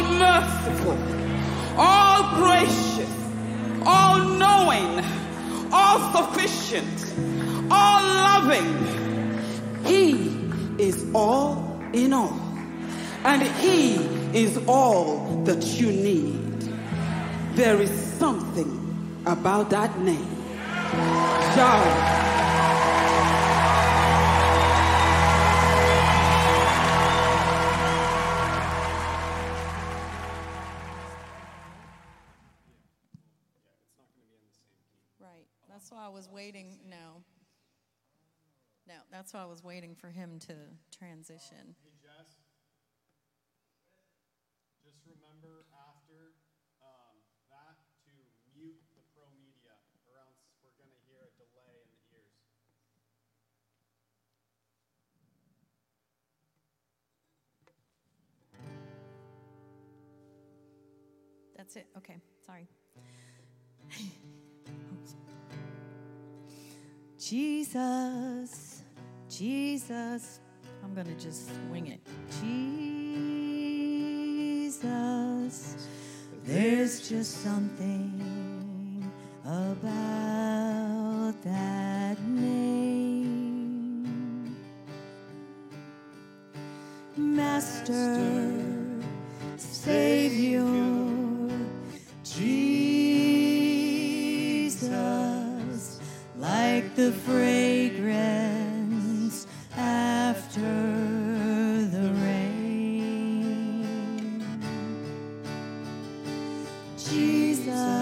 all merciful, all gracious, all knowing, all sufficient, all loving. He is all in all. And He is all that you need. There is something about that name. Yahweh. Right. That's why I was waiting. No. No, that's why I was waiting for him to transition. Hey, Jess. Just remember after um, that to mute the pro media, or else we're going to hear a delay in the ears. That's it. Okay. Sorry. Jesus, Jesus. I'm going to just wing it. Jesus, there's just something about that name. Master, Savior, the fragrance after the rain. Jesus,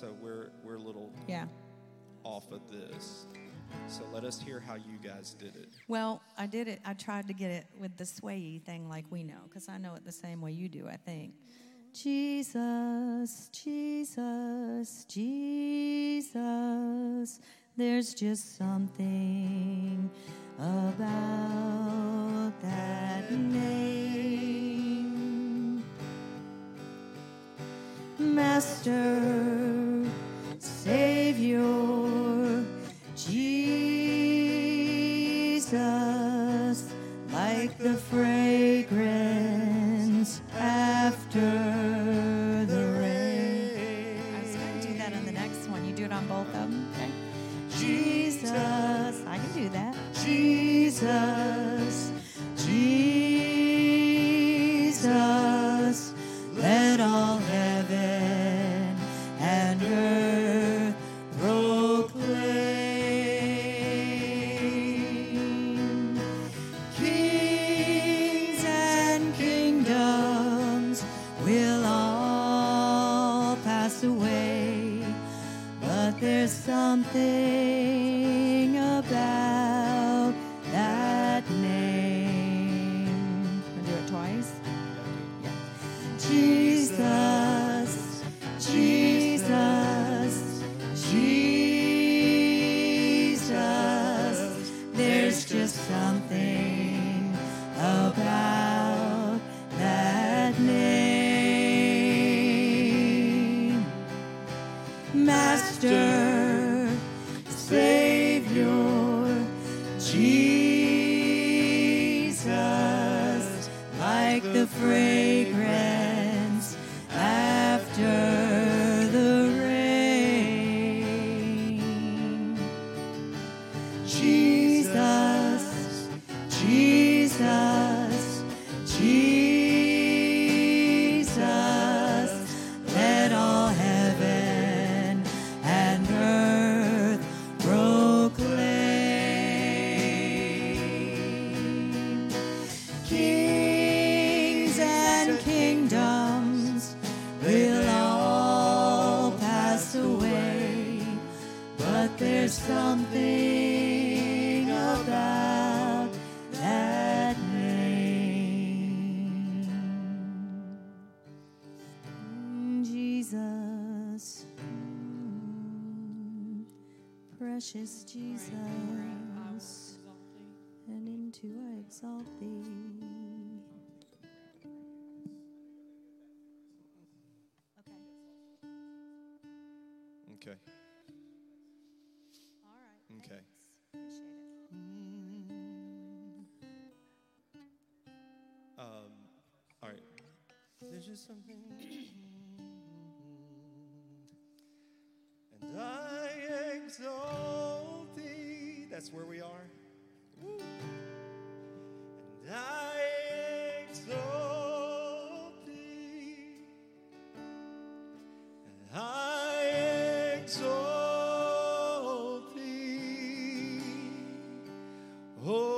so we're we're a little Yeah. off of this. So let us hear how you guys did it. Well, I did it. I tried to get it with the sway thing like we know, because I know it the same way you do, I think. Jesus, Jesus, Jesus, there's just something about that name. Master, something about the fragrance after the rain. Jesus, Jesus, Jesus, precious Jesus, and into I exalt thee. Okay. All right. Okay. Um, all right. There's just something. That's where we are. Woo. And I exalt thee. And I exalt thee. Oh,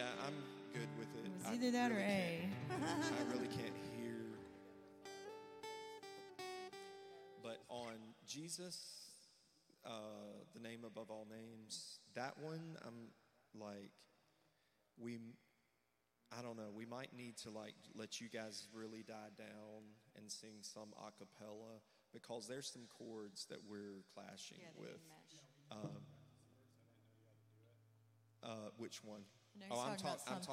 Yeah, I'm good with it. It was I either that or really A. can't- really can't hear. But on Jesus, uh, the name above all names, that one, I'm like, we, I don't know, we might need to like let you guys really die down and sing some a cappella because there's some chords that we're clashing with. Um, uh, which one? No, oh, I'm talking I'm something